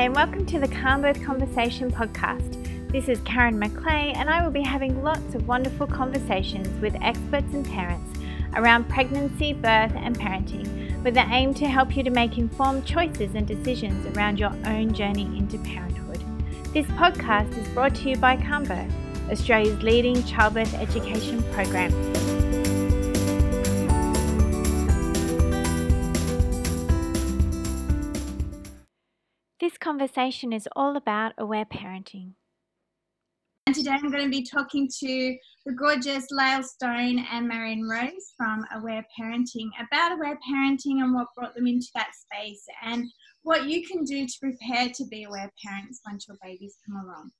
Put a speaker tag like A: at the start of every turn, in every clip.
A: Hi, and welcome to the Calm Birth Conversation podcast. This is Karen McClay, and I will be having lots of wonderful conversations with experts and parents around pregnancy, birth, and parenting, with the aim to help you to make informed choices and decisions around your own journey into parenthood. This podcast is brought to you by Calm Birth, Australia's leading childbirth education program. Conversation is all about aware parenting.
B: And today I'm going to be talking to the gorgeous Lael Stone and Marion Rose from Aware Parenting about aware parenting and what brought them into that space and what you can do to prepare to be aware parents once your babies come along.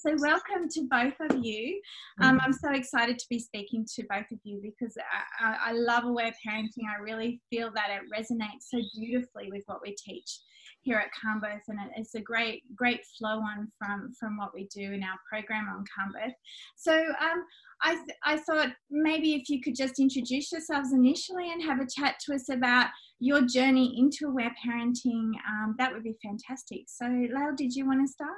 B: So, welcome to both of you. Um, I'm so excited to be speaking to both of you because I, I, love aware parenting. I really feel that it resonates so beautifully with what we teach here at Calm Birth, and it's a great, great flow on from from what we do in our program on Calm So, um, I th- I thought maybe if you could just introduce yourselves initially and have a chat to us about your journey into aware parenting, um, that would be fantastic. So, Lael, did you want to start?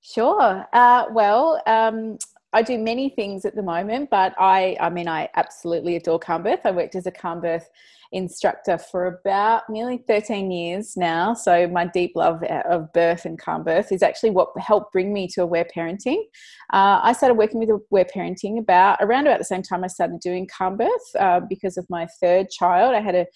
C: Sure. Uh, well, um, I do many things at the moment, but I, I mean, I absolutely adore Calm Birth. I worked as a Calm Birth instructor for about nearly 13 years now. So my deep love of birth and calm birth is actually what helped bring me to aware parenting. Uh, I started working with aware parenting about around about the same time I started doing calm birth uh, because of my third child. I had a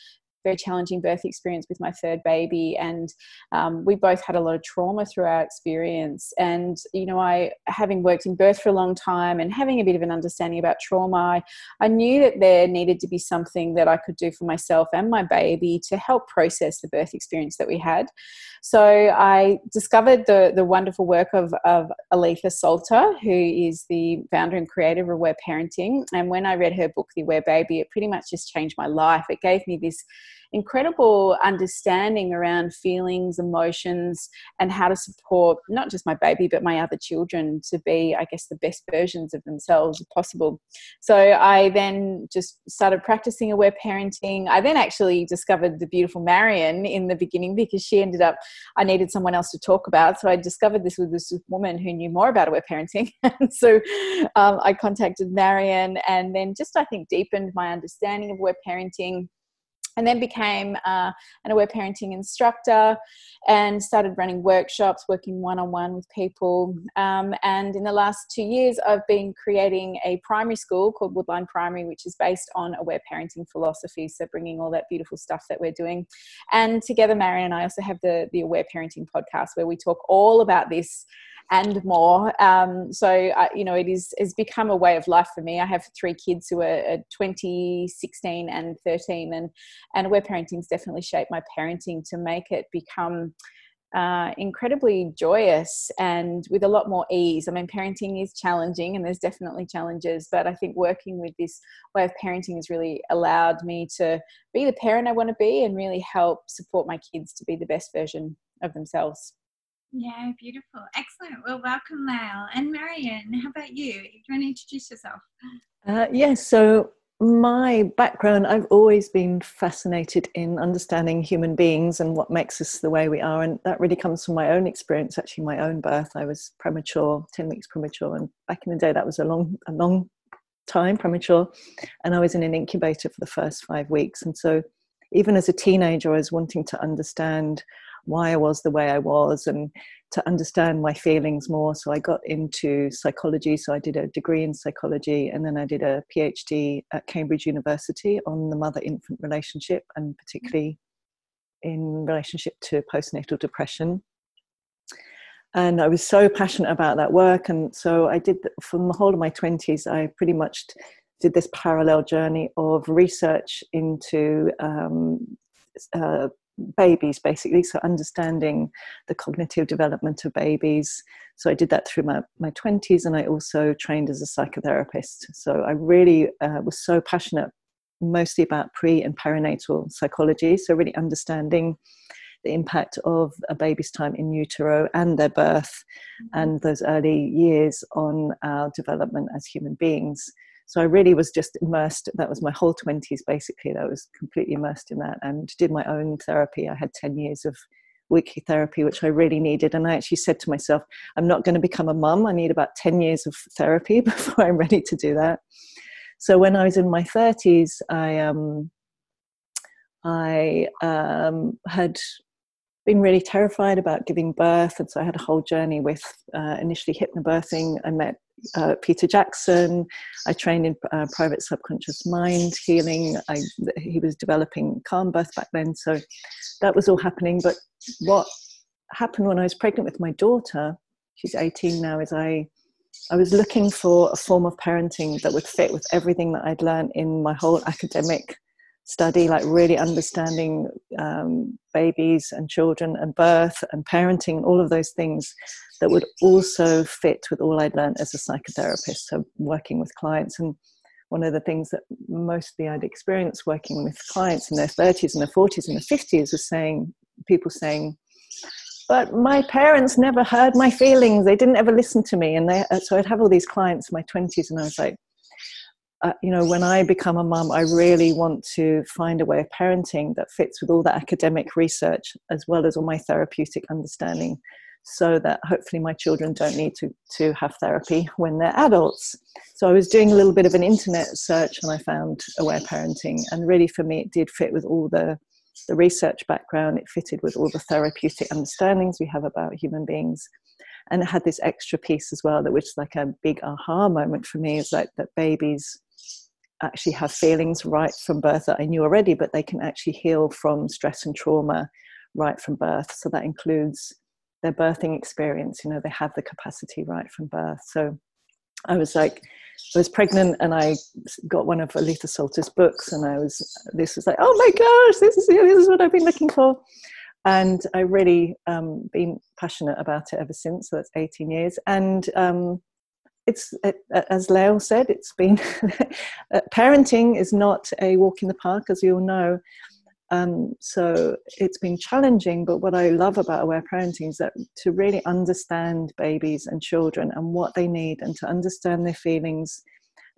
C: very challenging birth experience with my third baby and um, we both had a lot of trauma through our experience. And you know i having worked in birth for a long time and having a bit of an understanding about trauma I, I knew that there needed to be something that i could do for myself and my baby to help process the birth experience that we had. So i discovered the, the wonderful work of, of aletha solter who is the founder and creator of aware parenting. And when i read her book the aware baby it pretty much just changed my life. It gave me this incredible understanding around feelings, emotions, and how to support not just my baby, but my other children to be, I guess, the best versions of themselves possible. So I then just started practicing aware parenting. I then actually discovered the beautiful Marion in the beginning because she ended up, I needed someone else to talk about. So I discovered this with this woman who knew more about aware parenting. and so um, I contacted Marion and then just, I think, deepened my understanding of aware parenting and then became uh, an aware parenting instructor and started running workshops working one-on-one with people. Um, and in the last two years i've been creating a primary school called woodline primary which is based on aware parenting philosophy so bringing all that beautiful stuff that we're doing. And together marion and i also have the, the aware parenting podcast where we talk all about this and more. Um, so, you know, it is has become a way of life for me. I have three kids who are 20, 16, and 13, and and aware parenting's definitely shaped my parenting to make it become. Uh, incredibly joyous and with a lot more ease. I mean, parenting is challenging and there's definitely challenges, but I think working with this way of parenting has really allowed me to be the parent I want to be and really help support my kids to be the best version of themselves.
B: Yeah, beautiful. Excellent. Well, welcome, Lael. And Marion, how about you? Do you want to introduce yourself?
D: Uh, yes, so my background, I've always been fascinated in understanding human beings and what makes us the way we are. And that really comes from my own experience, actually, my own birth. I was premature, 10 weeks premature. And back in the day, that was a long, a long time premature. And I was in an incubator for the first five weeks. And so even as a teenager, I was wanting to understand why I was the way I was and to understand my feelings more. So I got into psychology. So I did a degree in psychology and then I did a PhD at Cambridge University on the mother infant relationship and particularly in relationship to postnatal depression. And I was so passionate about that work. And so I did, from the whole of my 20s, I pretty much did this parallel journey of research into um, uh, babies basically. So understanding the cognitive development of babies. So i did that through my, my 20s and i also trained as a psychotherapist. So i really uh, was so passionate mostly about pre and perinatal psychology. So really understanding the impact of a baby's time in utero and their birth mm-hmm. and those early years on our development as human beings so I really was just immersed. That was my whole 20s basically. That was completely immersed in that and did my own therapy. I had 10 years of weekly therapy, which I really needed. And I actually said to myself, I'm not going to become a mum. I need about 10 years of therapy before I'm ready to do that. So when I was in my 30s, I, um, I um, had been really terrified about giving birth. And so I had a whole journey with uh, initially hypnobirthing. I met uh, Peter Jackson. I trained in uh, private subconscious mind healing. I, he was developing calm birth back then. So that was all happening. But what happened when I was pregnant with my daughter, she's 18 now, is I I was looking for a form of parenting that would fit with everything that I'd learned in my whole academic study, like really understanding um, babies and children and birth and parenting, all of those things that would also fit with all I'd learned as a psychotherapist. So, working with clients. And one of the things that mostly I'd experienced working with clients in their 30s and their 40s and their 50s was saying, people saying, but my parents never heard my feelings. They didn't ever listen to me. And they, so I'd have all these clients in my 20s, and I was like, uh, you know, when I become a mum, I really want to find a way of parenting that fits with all that academic research as well as all my therapeutic understanding so that hopefully my children don't need to, to have therapy when they're adults. So I was doing a little bit of an internet search and I found aware parenting. And really for me, it did fit with all the, the research background, it fitted with all the therapeutic understandings we have about human beings. And it had this extra piece as well, that is like a big aha moment for me, is like that babies actually have feelings right from birth that I knew already, but they can actually heal from stress and trauma right from birth. So that includes their birthing experience. You know, they have the capacity right from birth. So I was like, I was pregnant and I got one of Aletha Solter's books, and I was, this was like, oh my gosh, this is this is what I've been looking for. And I really um, been passionate about it ever since. So that's 18 years. And um, it's it, as Lael said, it's been uh, parenting is not a walk in the park, as you all know. Um, so it's been challenging, but what I love about aware parenting is that to really understand babies and children and what they need, and to understand their feelings,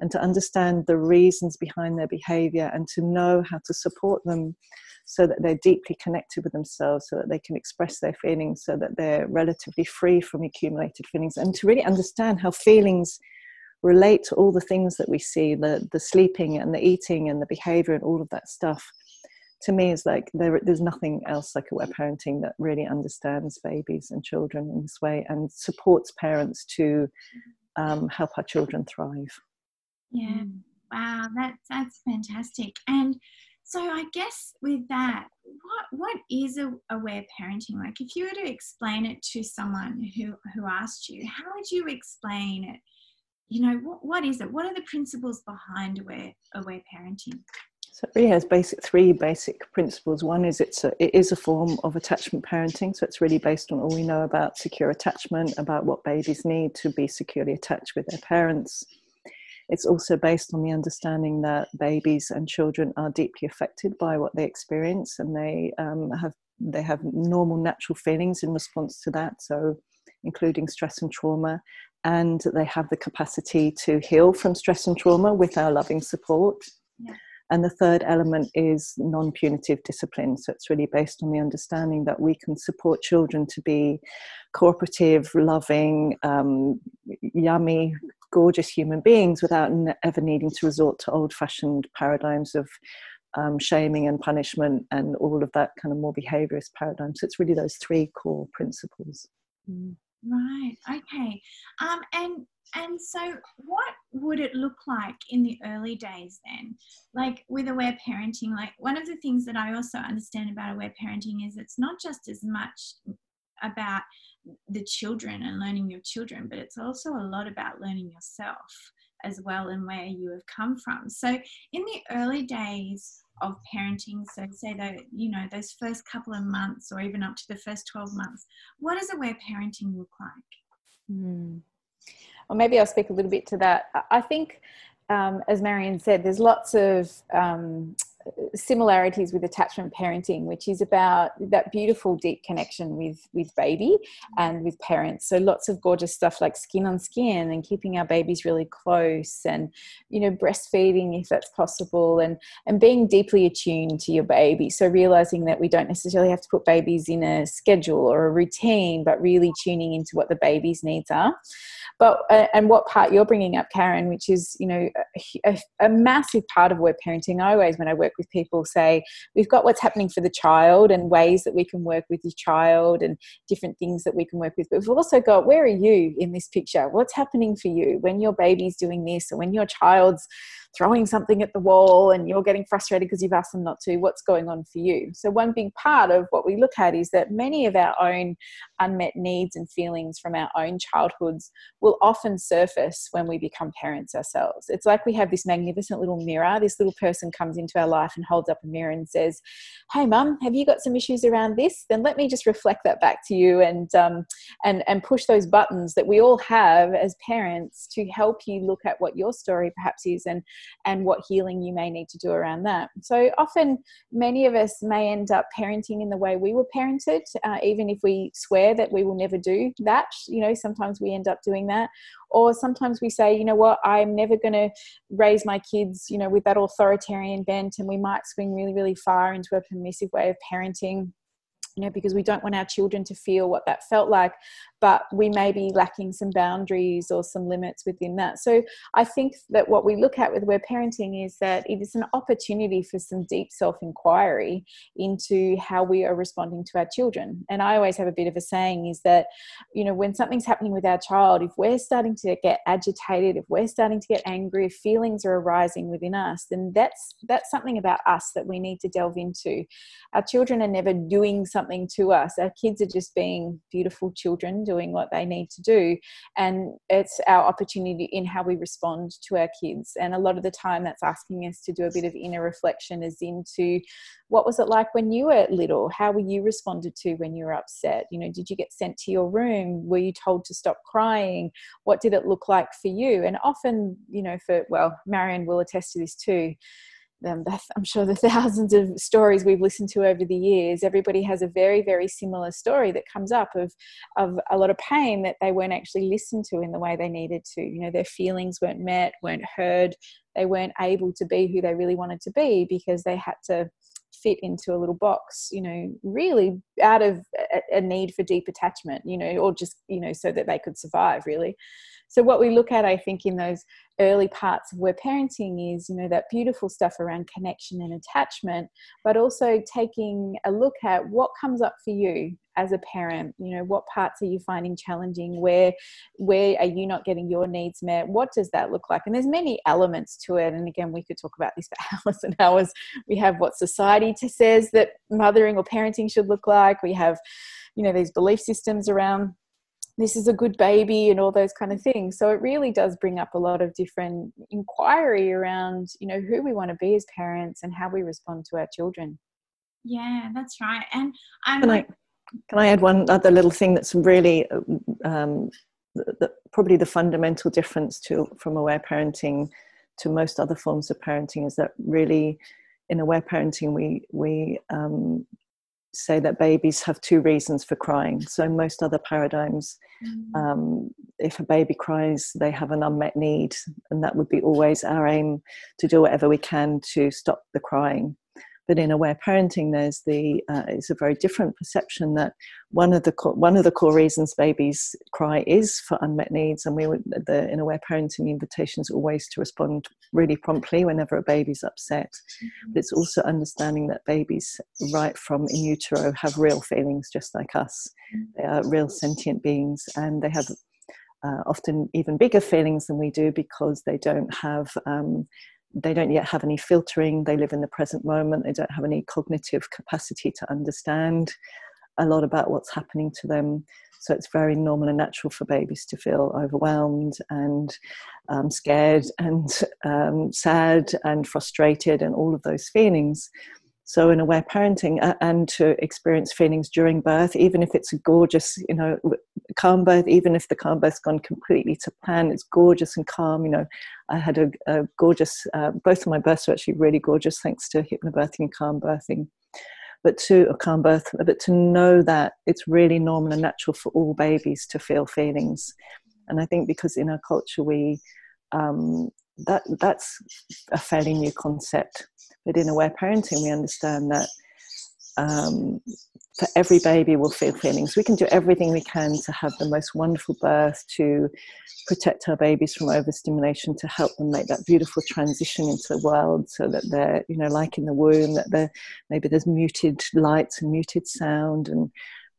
D: and to understand the reasons behind their behavior, and to know how to support them so that they're deeply connected with themselves, so that they can express their feelings, so that they're relatively free from accumulated feelings, and to really understand how feelings relate to all the things that we see the, the sleeping and the eating and the behavior and all of that stuff. To me, is like there, there's nothing else like aware parenting that really understands babies and children in this way and supports parents to um, help our children thrive.
B: Yeah, wow, that's that's fantastic. And so I guess with that, what what is a, aware parenting like? If you were to explain it to someone who who asked you, how would you explain it? You know, what, what is it? What are the principles behind aware aware parenting?
D: So it really has basic three basic principles. One is it's a, it is a form of attachment parenting. So it's really based on all we know about secure attachment, about what babies need to be securely attached with their parents it's also based on the understanding that babies and children are deeply affected by what they experience, and they um, have they have normal natural feelings in response to that. So, including stress and trauma, and they have the capacity to heal from stress and trauma with our loving support. Yeah. And the third element is non punitive discipline. So it's really based on the understanding that we can support children to be cooperative, loving, um, yummy, gorgeous human beings without ever needing to resort to old fashioned paradigms of um, shaming and punishment and all of that kind of more behaviorist paradigm. So it's really those three core principles.
B: Mm. Right. Okay. Um, and and so, what would it look like in the early days then? Like with aware parenting, like one of the things that I also understand about aware parenting is it's not just as much about the children and learning your children, but it's also a lot about learning yourself as well and where you have come from. So, in the early days of parenting, so say that you know those first couple of months or even up to the first 12 months, what does aware parenting look like?
C: Mm. Well, maybe I'll speak a little bit to that. I think, um, as Marion said, there's lots of um, similarities with attachment parenting, which is about that beautiful deep connection with with baby and with parents. So lots of gorgeous stuff like skin on skin and keeping our babies really close and you know breastfeeding if that's possible and and being deeply attuned to your baby. So realizing that we don't necessarily have to put babies in a schedule or a routine, but really tuning into what the baby's needs are but uh, and what part you're bringing up karen which is you know a, a, massive part of aware parenting i always when i work with people. Say we've got what's happening for the child and ways that we can work with your child and different things that we can work with. But we've also got where are you in this picture? What's happening for you when your baby's doing this or when your child's throwing something at the wall and you're getting frustrated because you've asked them not to, what's going on for you? So, one big part of what we look at is that many of our own unmet needs and feelings from our own childhoods will often surface when we become parents ourselves. It's like we have this magnificent little mirror. This little person comes into our life and holds up a mirror and says, Hey, mum, have you got some issues around this? Then let me just reflect that back to you and, um, and, and push those buttons that we all have as parents to help you look at what your story perhaps is and and what healing you may need to do around that. So often, many of us may end up parenting in the way we were parented, uh, even if we swear that we will never do that. You know, sometimes we end up doing that. Or sometimes we say, you know what, I'm never going to raise my kids, you know, with that authoritarian bent, and we might swing really, really far into a permissive way of parenting you know, because we don't want our children to feel what that felt like but we may be lacking some boundaries or some limits within that. So I think that what we look at with aware parenting is that it is an opportunity for some deep self inquiry into how we are responding to our children. And I always have a bit of a saying is that, you know, when something's happening with our child, if we're starting to get agitated, if we're starting to get angry, if feelings are arising within us, then that's that's something about us that we need to delve into. Our children are never doing something to us. Our kids are just being beautiful children doing what they need to do. And it's our opportunity in how we respond to our kids. And a lot of the time that's asking us to do a bit of inner reflection as into what was it like when you were little? How were you responded to when you were upset? You know did you get sent to your room? Were you told to stop crying? What did it look like for you? And often you know for well marion will attest to this too I'm sure the thousands of stories we've listened to over the years, everybody has a very, very similar story that comes up of, of a lot of pain that they weren't actually listened to in the way they needed to. You know, their feelings weren't met, weren't heard, they weren't able to be who they really wanted to be because they had to fit into a little box, you know, really out of a, a need for deep attachment, you know, or just, you know, so that they could survive, really. So, what we look at, I think, in those early parts of aware parenting is, you know, that beautiful stuff around connection and attachment, but also taking a look at what comes up for you as a parent. You know, what parts are you finding challenging? Where, where are you not getting your needs met? What does that look like? And there's many elements to it. And again, we could talk about this for hours and hours. We have what society says that mothering or parenting should look like. We have, you know, these belief systems around this is a good baby and all those kind of things so it really does bring up a lot of different inquiry around you know who we want to be as parents and how we respond to our children
B: yeah that's right and i'm
D: can I, can I add one other little thing that's really um, the, the, probably the fundamental difference to from aware parenting to most other forms of parenting is that really in aware parenting we we um, say that babies have two reasons for crying. So, most other paradigms, mm. um, if a baby cries, they have an unmet need, and that would be always our aim to do whatever we can to stop the crying. But in aware parenting, there's the uh, it's a very different perception that one of the core, one of the core reasons babies cry is for unmet needs, and we the in aware parenting invitation is always to respond really promptly whenever a baby's upset. But it's also understanding that babies, right from in utero, have real feelings just like us. They are real sentient beings, and they have uh, often even bigger feelings than we do because they don't have um, they don't yet have any filtering they live in the present moment they don't have any cognitive capacity to understand a lot about what's happening to them. So it's very normal and natural for babies to feel overwhelmed and um, scared and um, sad and frustrated and all of those feelings. So in aware parenting uh, and to experience feelings during birth even if it's a gorgeous you know calm birth, even if the calm birth's gone completely to plan, it's gorgeous and calm. You know, I had a, a gorgeous, uh, both of my births were actually really gorgeous thanks to hypnobirthing and calm birthing. But to a calm birth, but to know that it's really normal and natural for all babies to feel feelings. And I think because in our culture we um, that that's a fairly new concept. But in aware parenting, we understand that um, for every baby will feel feelings. We can do everything we can to have the most wonderful birth, to protect our babies from overstimulation, to help them make that beautiful transition into the world so that they're, you know, like in the womb, that they're, maybe there's muted lights and muted sound and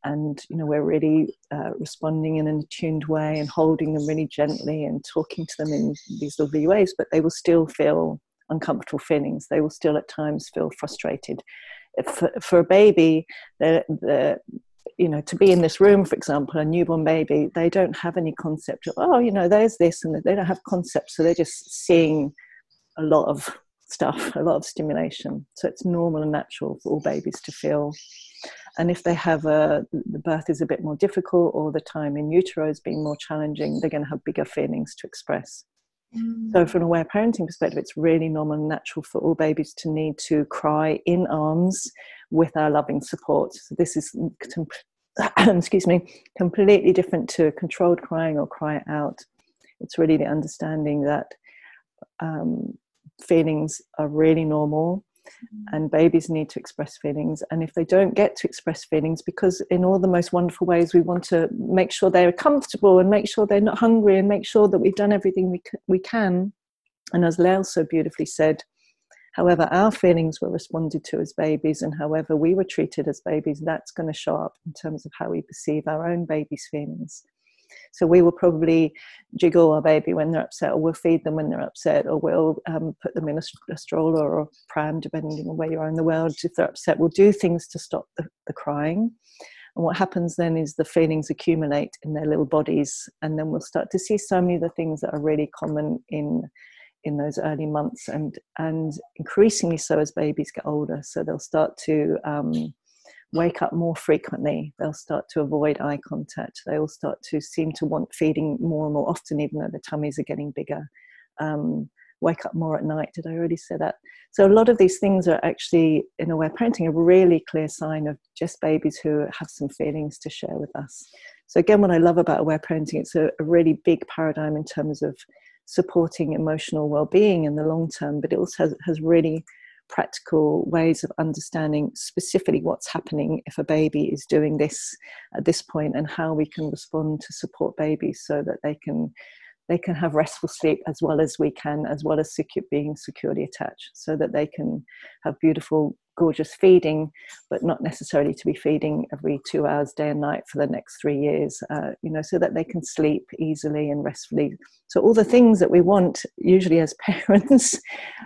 D: and you know we're really uh, responding in an attuned way and holding them really gently and talking to them in these lovely ways but they will still feel uncomfortable feelings they will still at times feel frustrated for, for a baby, the, the, you know, to be in this room, for example, a newborn baby, they don't have any concept of, oh, you know, there's this, and they don't have concepts. So they're just seeing a lot of stuff, a lot of stimulation. So it's normal and natural for all babies to feel. And if they have a, the birth is a bit more difficult or the time in utero is being more challenging, they're going to have bigger feelings to express. So, from an aware parenting perspective, it's really normal and natural for all babies to need to cry in arms with our loving support. So, this is, excuse me, completely different to controlled crying or cry out. It's really the understanding that um, feelings are really normal Mm. and babies need to express feelings and if they don't get to express feelings because in all the most wonderful ways we want to make sure they're comfortable and make sure they're not hungry and make sure that we've done everything we, c- we can. And as Lael so beautifully said however our feelings were responded to as babies and however we were treated as babies that's going to show up in terms of how we perceive our own baby's feelings so we will probably jiggle our baby when they're upset, or we'll feed them when they're upset, or we'll um, put them in a, a, stroller or pram, depending on where you are in the world. If they're upset, we'll do things to stop the, the crying. And what happens then is the feelings accumulate in their little bodies, and then we'll start to see so many of the things that are really common in in those early months, and and increasingly so as babies get older. So they'll start to um, wake up more frequently. They'll start to avoid eye contact. They will start to seem to want feeding more and more often, even though the tummies are getting bigger. Um, wake up more at night. Did I already say that? So a lot of these things are actually, in aware parenting, a really clear sign of just babies who have some feelings to share with us. So again, what I love about aware parenting, it's a, a really big paradigm in terms of supporting emotional well-being in the long term, but it also has, has really practical ways of understanding specifically what's happening if a baby is doing this at this point and how we can respond to support babies so that they can they can have restful sleep as well as we can as well as secure, being securely attached so that they can have beautiful gorgeous feeding, but not necessarily to be feeding every two hours, day and night for the next three years, uh, you know, so that they can sleep easily and restfully. So, all the things that we want, usually as parents,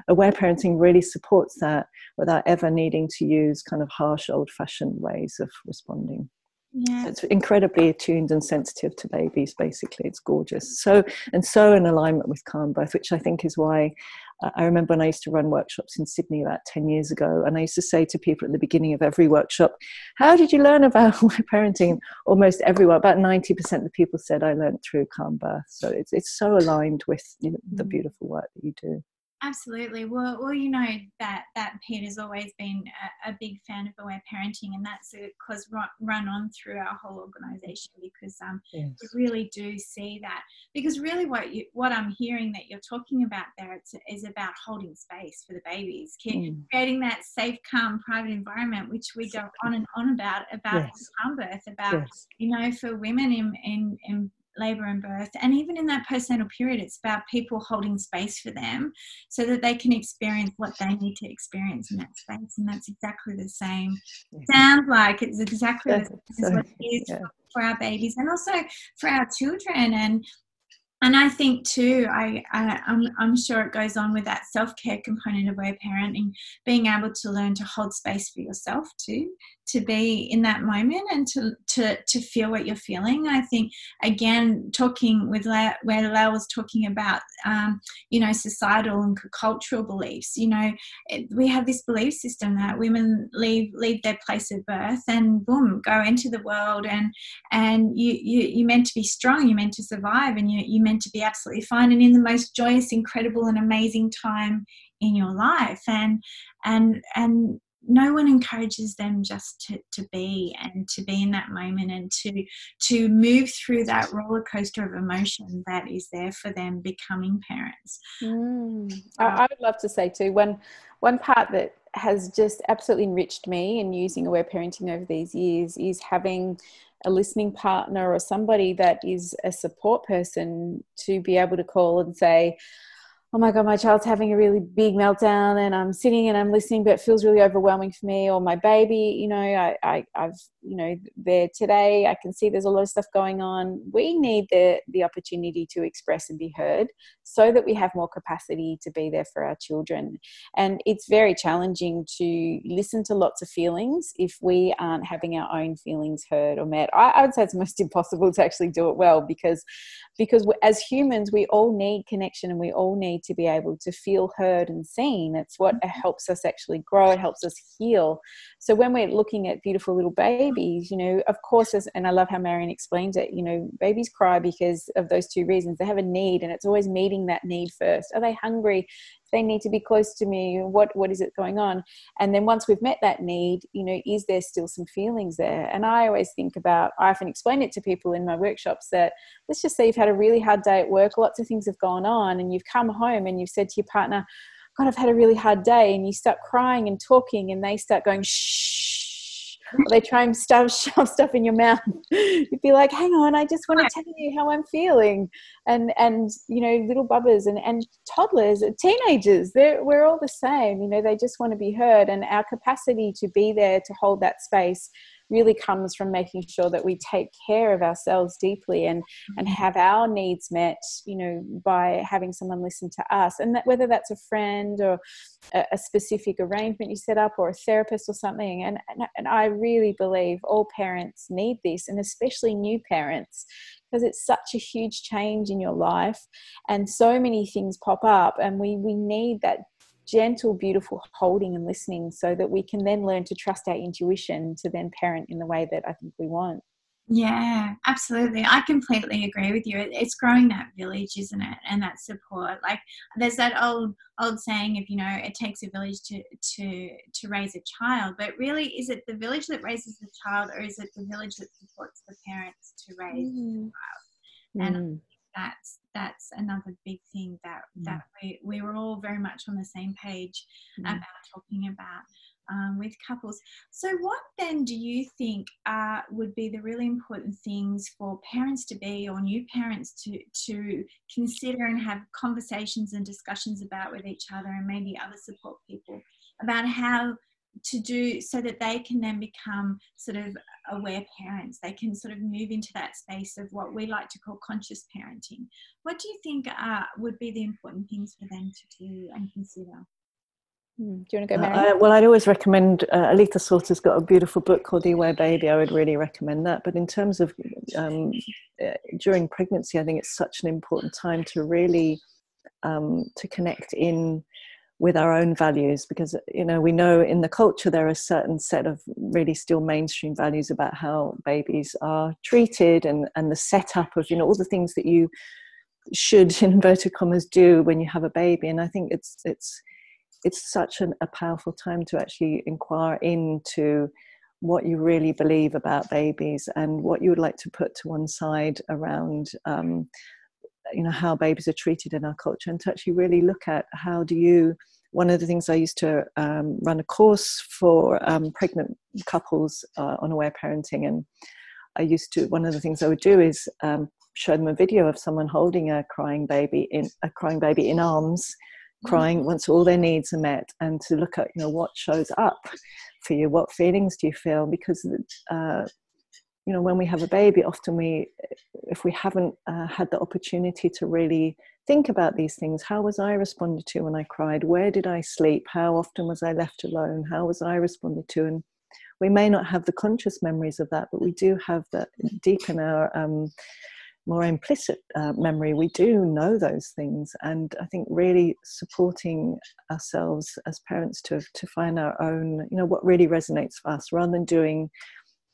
D: aware parenting really supports that without ever needing to use kind of harsh, old fashioned ways of responding.
B: Yeah.
D: It's incredibly attuned and sensitive to babies, basically. It's gorgeous. So, and so in alignment with calm birth, which I think is why I remember when I used to run workshops in Sydney about 10 years ago, and I used to say to people at the beginning of every workshop, How did you learn about my parenting? Almost everyone, about 90% of the people said, I learned through calm birth. So it's, it's so aligned with you know, the mm. beautiful work that you do.
B: Absolutely. Well, well, you know that that Peter's always been a, a big fan of aware parenting, and that's because run, run on through our whole organisation because um, yes. we really do see that. Because really, what you what I'm hearing that you're talking about there it's, is about holding space for the babies, mm. creating that safe, calm, private environment, which we go on and on about about yes. birth, about yes. you know for women in in, in labor and birth and even in that postnatal period it's about people holding space for them so that they can experience what they need to experience in that space and that's exactly the same sounds like it's exactly the same what it is yeah. for our babies and also for our children and and I think too, I, I am I'm, I'm sure it goes on with that self care component of aware parenting, being able to learn to hold space for yourself too, to be in that moment and to to to feel what you're feeling. I think again, talking with La, where Lael was talking about, um, you know, societal and cultural beliefs. You know, it, we have this belief system that women leave leave their place of birth and boom, go into the world and and you you you meant to be strong, you're meant to survive, and you you meant to be absolutely fine and in the most joyous, incredible, and amazing time in your life and and and no one encourages them just to, to be and to be in that moment and to to move through that roller coaster of emotion that is there for them becoming parents
C: mm. I, I would love to say too one one part that has just absolutely enriched me in using aware parenting over these years is having a listening partner or somebody that is a support person to be able to call and say oh my god my child's having a really big meltdown and i'm sitting and i'm listening but it feels really overwhelming for me. Or my baby you know I, I i've you know there today i can see there's a lot of stuff going on. We need the the opportunity to express and be heard so that we have more capacity to be there for our children. And it's very challenging to listen to lots of feelings if we aren't having our own feelings heard or met. I, I would say it's almost impossible to actually do it well because because as humans we all need connection and we all need need to be able to feel heard and seen. It's what mm-hmm. helps us actually grow, it helps us heal. So when we're looking at beautiful little babies, you know, of course, as, and I love how Marion explained it, you know, babies cry because of those two reasons. They have a need, and it's always meeting that need first. Are they hungry? They need to be close to me what what is it going on? And then once we've met that need you know is there still some feelings there? And i always think about i often explain it to people in my workshops that let's just say you've had a really hard day at work lots of things have gone on and you've come home and you've said to your partner god i've had a really hard day and you start crying and talking and they start going shh they try and stuff shove stuff in your mouth. You'd be like hang on i just want to tell you how i'm feeling. And and you know little bubbers and and toddlers teenagers they're, we're all the same. You know they just want to be heard and our capacity to be there to hold that space really comes from making sure that we take care of ourselves deeply and and mm-hmm. have our needs met you know by having someone listen to us and that whether that's a friend or a, a specific arrangement you set up or a therapist or something and, and and I really believe all parents need this and especially new parents because it's such a huge change in your life and so many things pop up and we we need that gentle, beautiful holding and listening so that we can then learn to trust our intuition to then parent in the way that I think we want.
B: Yeah, absolutely. I completely agree with you. It's growing that village, isn't it? And that support. Like there's that old old saying of, you know, it takes a village to to to raise a child. But really is it the village that raises the child or is it the village that supports the parents to raise mm. the child? And mm that's that's another big thing that mm. that we, we were all very much on the same page mm. about talking about um, with couples. So, what then do you think uh, would be the really important things for parents to be or new parents to to consider and have conversations and discussions about with each other and maybe other support people about how to do so that they can then become sort of aware parents. They can sort of move into that space of what we like to call conscious parenting. What do you think uh, would be the important things for them to do and consider?
C: Hmm, do you want to go, Mary?
D: Uh, well, I'd always recommend. Uh, Aletha Solter's got a beautiful book called The Aware Baby. I would really recommend that. But in terms of um, uh, during pregnancy, I think it's such an important time to really um, to connect in with our own values because you know we know in the culture there are a certain set of really still mainstream values about how babies are treated and and the setup of you know all the things that you should in inverted commas do when you have a baby. And i think it's it's it's such an, a powerful time to actually inquire into what you really believe about babies and what you would like to put to one side around um, you know how babies are treated in our culture and to actually really look at how do you one of the things i used to um, run a course for um, pregnant couples uh, on aware parenting and i used to one of the things i would do is um, show them a video of someone holding a crying baby in a crying baby in arms crying mm-hmm. once all their needs are met and to look at you know what shows up for you what feelings do you feel because uh, you know when we have a baby often we if we haven't uh, had the opportunity to really think about these things how was i responded to when i cried? Where did i sleep? How often was i left alone? How was i responded to? And we may not have the conscious memories of that, but we do have that deep in our um, more implicit uh, memory. We do know those things, and I think really supporting ourselves as parents to to find our own, you know, what really resonates for us, rather than doing,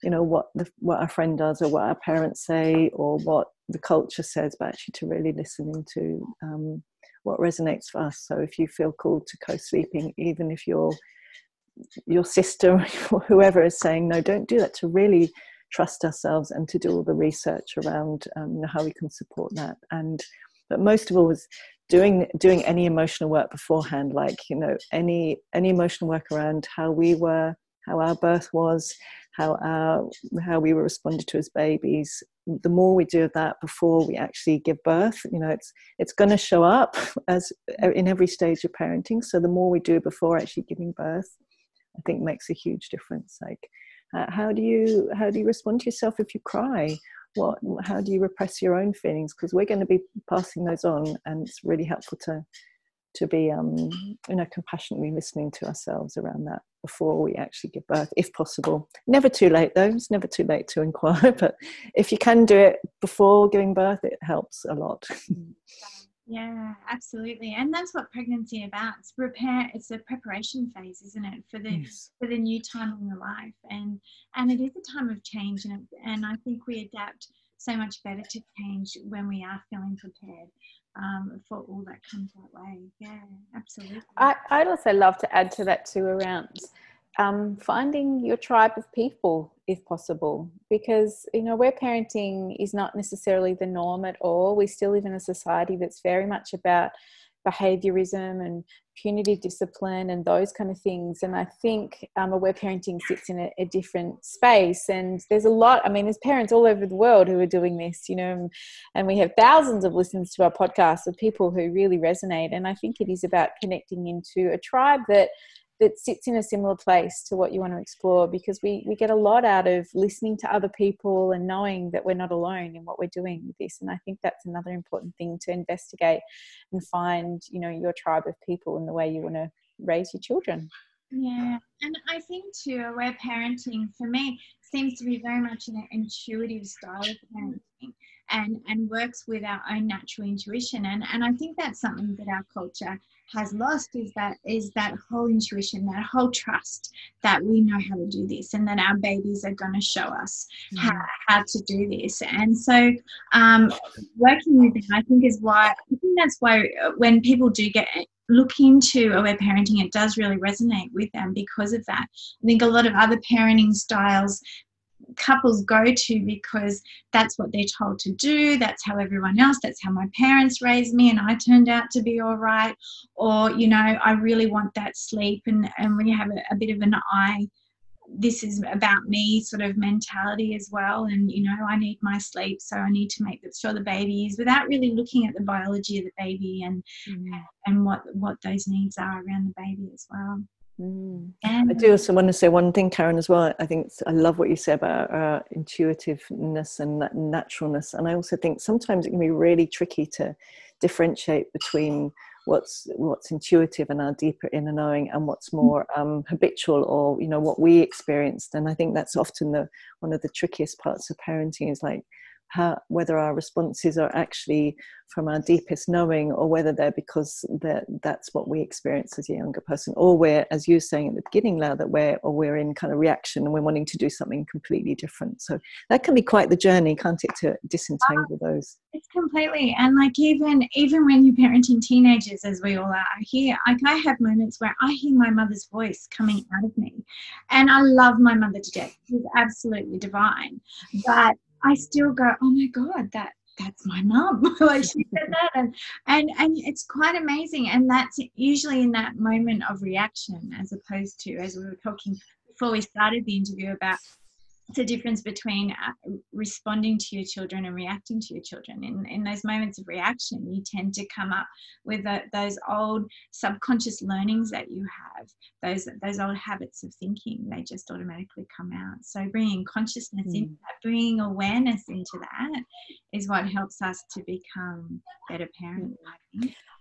D: you know, what the what our friend does or what our parents say or what the culture says, but actually to really listen into um, what resonates for us. So if you feel called to co-sleeping, even if your your sister or whoever is saying no, don't do that. To really trust ourselves and to do all the research around um, how we can support that. And but most of all was doing doing any emotional work beforehand, like you know any any emotional work around how we were, how our birth was, how our how we were responded to as babies. The more we do that before we actually give birth, you know, it's it's going to show up as in every stage of parenting. So the more we do before actually giving birth, I think makes a huge difference. Like, uh, how do you how do you respond to yourself if you cry? What how do you repress your own feelings? Because we're going to be passing those on, and it's really helpful to to be um, you know compassionately listening to ourselves around that before we actually give birth if possible never too late though it's never too late to inquire but if you can do it before giving birth it helps a lot
B: Yeah, absolutely, and that's what pregnancy about. It's prepare. It's a preparation phase, isn't it, for the yes. for the new time in your life, and and it is a time of change, and and I think we adapt so much better to change when we are feeling prepared um, for all that comes that way. Yeah, absolutely. I,
C: I'd also love to add to that too around um, finding your tribe of people if possible because you know aware parenting is not necessarily the norm at all we still live in a society that's very much about behaviorism and punitive discipline and those kind of things. And i think um, aware parenting sits in a, a, different space. And there's a lot i mean there's parents all over the world who are doing this you know and we have thousands of listens to our podcast of people who really resonate. And i think it is about connecting into a tribe that that sits in a similar place to what you want to explore because we, we get a lot out of listening to other people and knowing that we're not alone in what we're doing with this. And i think that's another important thing to investigate and find you know your tribe of people and the way you want to raise your children.
B: Yeah and i think too aware parenting for me seems to be very much an intuitive style of parenting and and works with our own natural intuition. And and i think that's something that our culture has lost is that is that whole intuition that whole trust that we know how to do this and that our babies are going to show us mm-hmm. how, how to do this and so um, working with them i think is why i think that's why uh, when people do get look into aware parenting it does really resonate with them because of that i think a lot of other parenting styles couples go to because that's what they're told to do that's how everyone else that's how my parents raised me and i turned out to be all right. Or you know i really want that sleep and and when you have a, a bit of an eye this is about me sort of mentality as well. And you know i need my sleep so i need to make sure the baby is without really looking at the biology of the baby and mm. and what what those needs are around the baby as well
D: Mm. I do also want to say one thing, Karen, as well. I think I love what you say about uh, intuitiveness and that naturalness. And I also think sometimes it can be really tricky to differentiate between what's what's intuitive and our deeper inner knowing and what's mm. more um, habitual or you know what we experienced and i think that's often the one of the trickiest parts of parenting is like how, whether our responses are actually from our deepest knowing or whether they're because that that's what we experience as a younger person. Or we're as you were saying at the beginning now that we're or we're in kind of reaction and we're wanting to do something completely different. So that can be quite the journey can't it to disentangle ah, those?
B: it's completely. And like even even when you're parenting teenagers as we all are here like i have moments where i hear my mother's voice coming out of me. And i love my mother to death. She's absolutely divine. But I still go, oh my God, that that's my mum. like she said that. And, and and it's quite amazing. And that's usually in that moment of reaction as opposed to as we were talking before we started the interview about the difference between uh, responding to your children and reacting to your children. In, in those moments of reaction, you tend to come up with the, those old subconscious learnings that you have, those, those old habits of thinking, they just automatically come out. So bringing consciousness mm. into that, bringing awareness into that is what helps us to become better parents.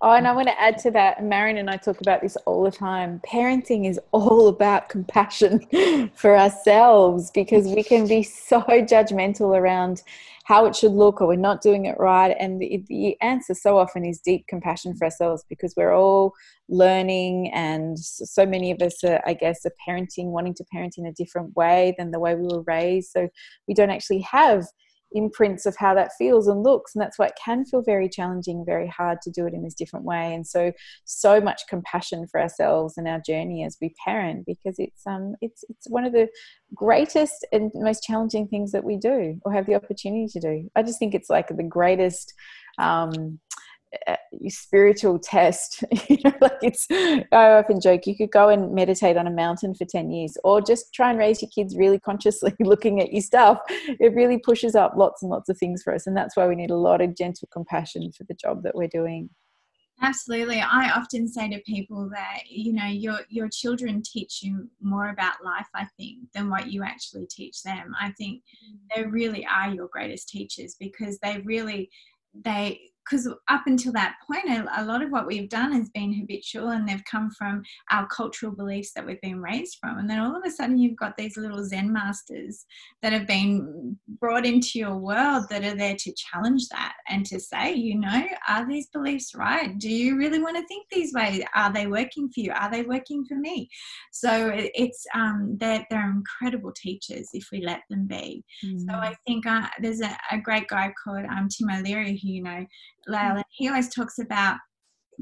C: Oh, and I want to add to that. Marion and I talk about this all the time. Parenting is all about compassion for ourselves because we can be so judgmental around how it should look or we're not doing it right. And the, the answer so often is deep compassion for ourselves because we're all learning and so many of us are, I guess, are parenting, wanting to parent in a different way than the way we were raised. So we don't actually have imprints of how that feels and looks and that's why it can feel very challenging very hard to do it in this different way and so so much compassion for ourselves and our journey as we parent because it's um it's it's one of the greatest and most challenging things that we do or have the opportunity to do. I just think it's like the greatest um spiritual test you know like it's i often joke you could go and meditate on a mountain for 10 years or just try and raise your kids really consciously looking at your stuff. It really pushes up lots and lots of things for us and that's why we need a lot of gentle compassion for the job that we're doing.
B: Absolutely. I often say to people that you know your your children teach you more about life i think than what you actually teach them. I think mm. they really are your greatest teachers because they really they because up until that point, a, a, lot of what we've done has been habitual and they've come from our cultural beliefs that we've been raised from. And then all of a sudden, you've got these little Zen masters that have been brought into your world that are there to challenge that and to say, you know, are these beliefs right? Do you really want to think these ways? Are they working for you? Are they working for me? So it's, um, they're, they're incredible teachers if we let them be. Mm. So I think uh, there's a, a, great guy called um, Tim O'Leary who, you know, Lael, and he always talks about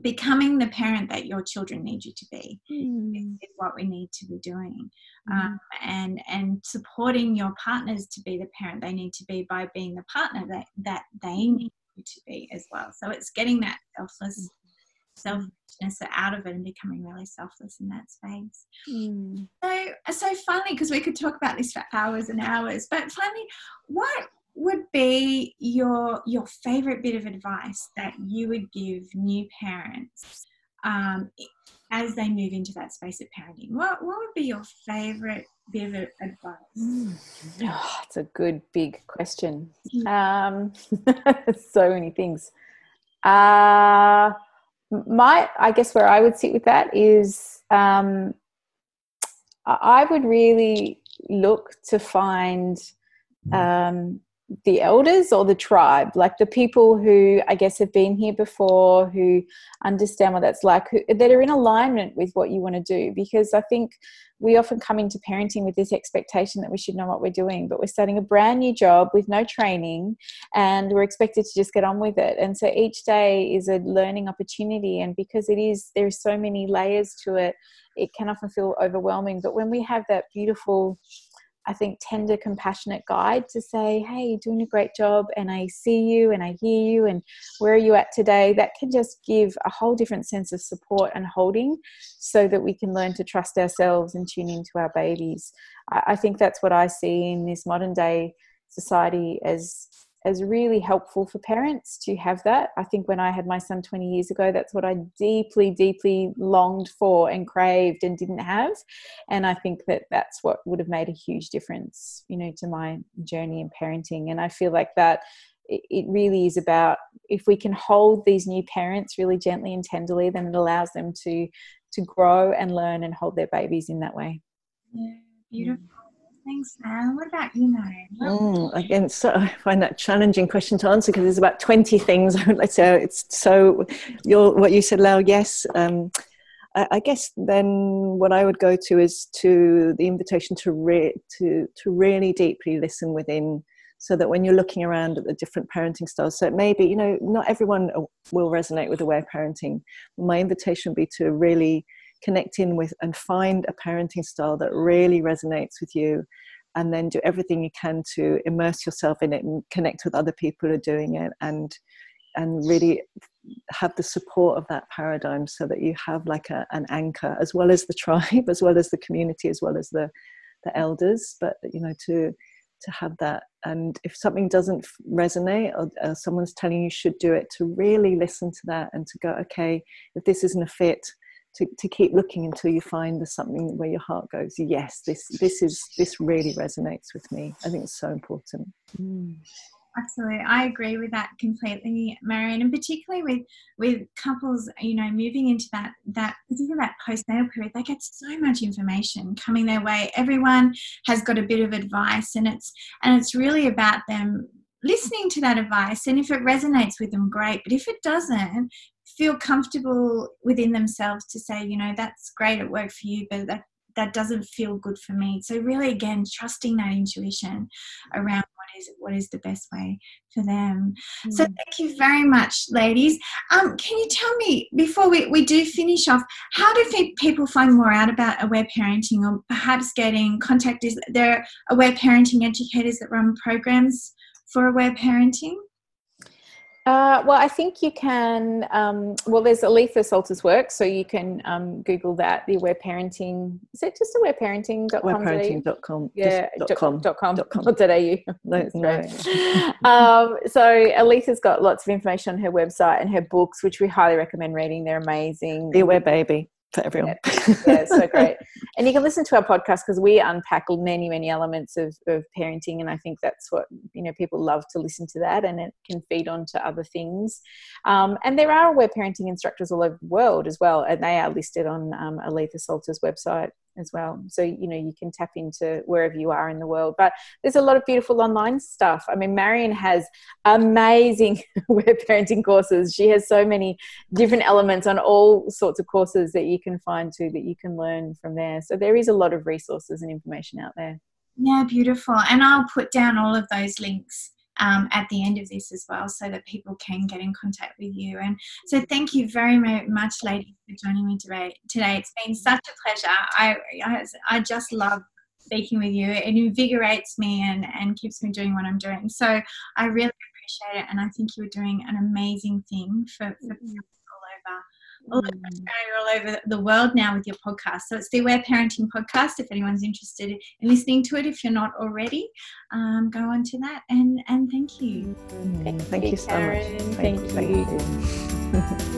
B: becoming the parent that your children need you to be. Mm. is, what we need to be doing. Mm. um, and and supporting your partners to be the parent they need to be by being the partner that that they need you to be as well. So it's getting that selfless selfishness out of it and becoming really selfless in that space. Mm. so so finally because we could talk about this for hours and hours but finally what would be your your favorite bit of advice that you would give new parents um, as they move into that space of parenting? What what would be your favorite bit of advice? Mm.
C: Oh, it's a good big question. Um, so many things. Uh, my I guess where I would sit with that is um, I would really look to find um, the elders or the tribe, like the people who I guess have been here before, who understand what that's like, who, that are in alignment with what you want to do. Because I think we often come into parenting with this expectation that we should know what we're doing, but we're starting a brand new job with no training and we're expected to just get on with it. And so each day is a learning opportunity. And because it is, there's so many layers to it, it can often feel overwhelming. But when we have that beautiful, I think, tender, compassionate guide to say, hey, you're doing a great job, and I see you and I hear you, and where are you at today? That can just give a whole different sense of support and holding so that we can learn to trust ourselves and tune into our babies. I think that's what I see in this modern day society as as really helpful for parents to have that. I think when I had my son 20 years ago, that's what I deeply, deeply longed for and craved and didn't have. And I think that that's what would have made a huge difference, you know, to my journey in parenting. And I feel like that it really is about if we can hold these new parents really gently and tenderly, then it allows them to to grow and learn and hold their babies in that way.
B: Yeah, mm. beautiful. Thanks, Anne. What about you, Marion?
D: Mm, again, so I find that challenging question to answer because there's about 20 things I would like to say. It's so, your, what you said, Lau, yes. Um, I, I, guess then what I would go to is to the invitation to, re- to, to really deeply listen within so that when you're looking around at the different parenting styles, so it may be, you know, not everyone will resonate with aware of parenting. My invitation would be to really connect in with and find a parenting style that really resonates with you and then do everything you can to immerse yourself in it and connect with other people who are doing it and and really have the support of that paradigm so that you have like a, an anchor as well as the tribe as well as the community as well as the the elders but you know to to have that. And if something doesn't resonate or, or someone's telling you should do it to really listen to that and to go okay if this isn't a fit to, to keep looking until you find there's something where your heart goes yes this this is this really resonates with me. I think it's so important.
C: Mm.
B: absolutely. I agree with that completely marion and particularly with with couples you know moving into that that particularly that postnatal period they get so much information coming their way. Everyone has got a bit of advice and it's and it's really about them listening to that advice and if it resonates with them great but if it doesn't feel comfortable within themselves to say you know that's great it worked for you but that that doesn't feel good for me. So really again trusting that intuition around what is what is the best way for them. Mm. so thank you very much ladies. Um, can you tell me before we, we do finish off how do people find more out about aware parenting or perhaps getting contact? Is there aware parenting educators that run programs for aware parenting
C: uh, well, I think you can. Um, well, there's Aletha Solter's work, so you can um, Google that. The Aware Parenting. Is it just awareparenting.com?
D: Awareparenting.com.
C: Yeah,
D: dot com.
C: Dot com.
D: Dot com.
C: Not .au.
D: No, no.
C: um, so Aletha's got lots of information on her website and her books, which we highly recommend reading. They're amazing.
D: The Aware Baby for everyone.
C: Yeah, yeah so great. and you can listen to our podcast because we unpack many, many elements of, of parenting. And I think that's what, you know, people love to listen to that and it can feed on to other things. Um, and there are aware parenting instructors all over the world as well. And they are listed on um, Aletha Solter's website as well. So, you know, you can tap into wherever you are in the world. But there's a lot of beautiful online stuff. I mean, Marion has amazing web parenting courses. She has so many different elements on all sorts of courses that you can find too that you can learn from there. So there is a lot of resources and information out there.
B: Yeah, beautiful. And I'll put down all of those links um, at the end of this as well so that people can get in contact with you. And so thank you very much, ladies, for joining me today. Today It's been such a pleasure. I, I, I just love speaking with you. It invigorates me and, and keeps me doing what I'm doing. So I really appreciate it. And I think you're doing an amazing thing for, for people all over all over mm. Australia, all over the world now with your podcast. So it's the Aware Parenting Podcast. If anyone's interested in listening to it, if you're not already, um, go on to that. And and thank you.
D: Thank, thank you, you so much.
C: Thank, thank you.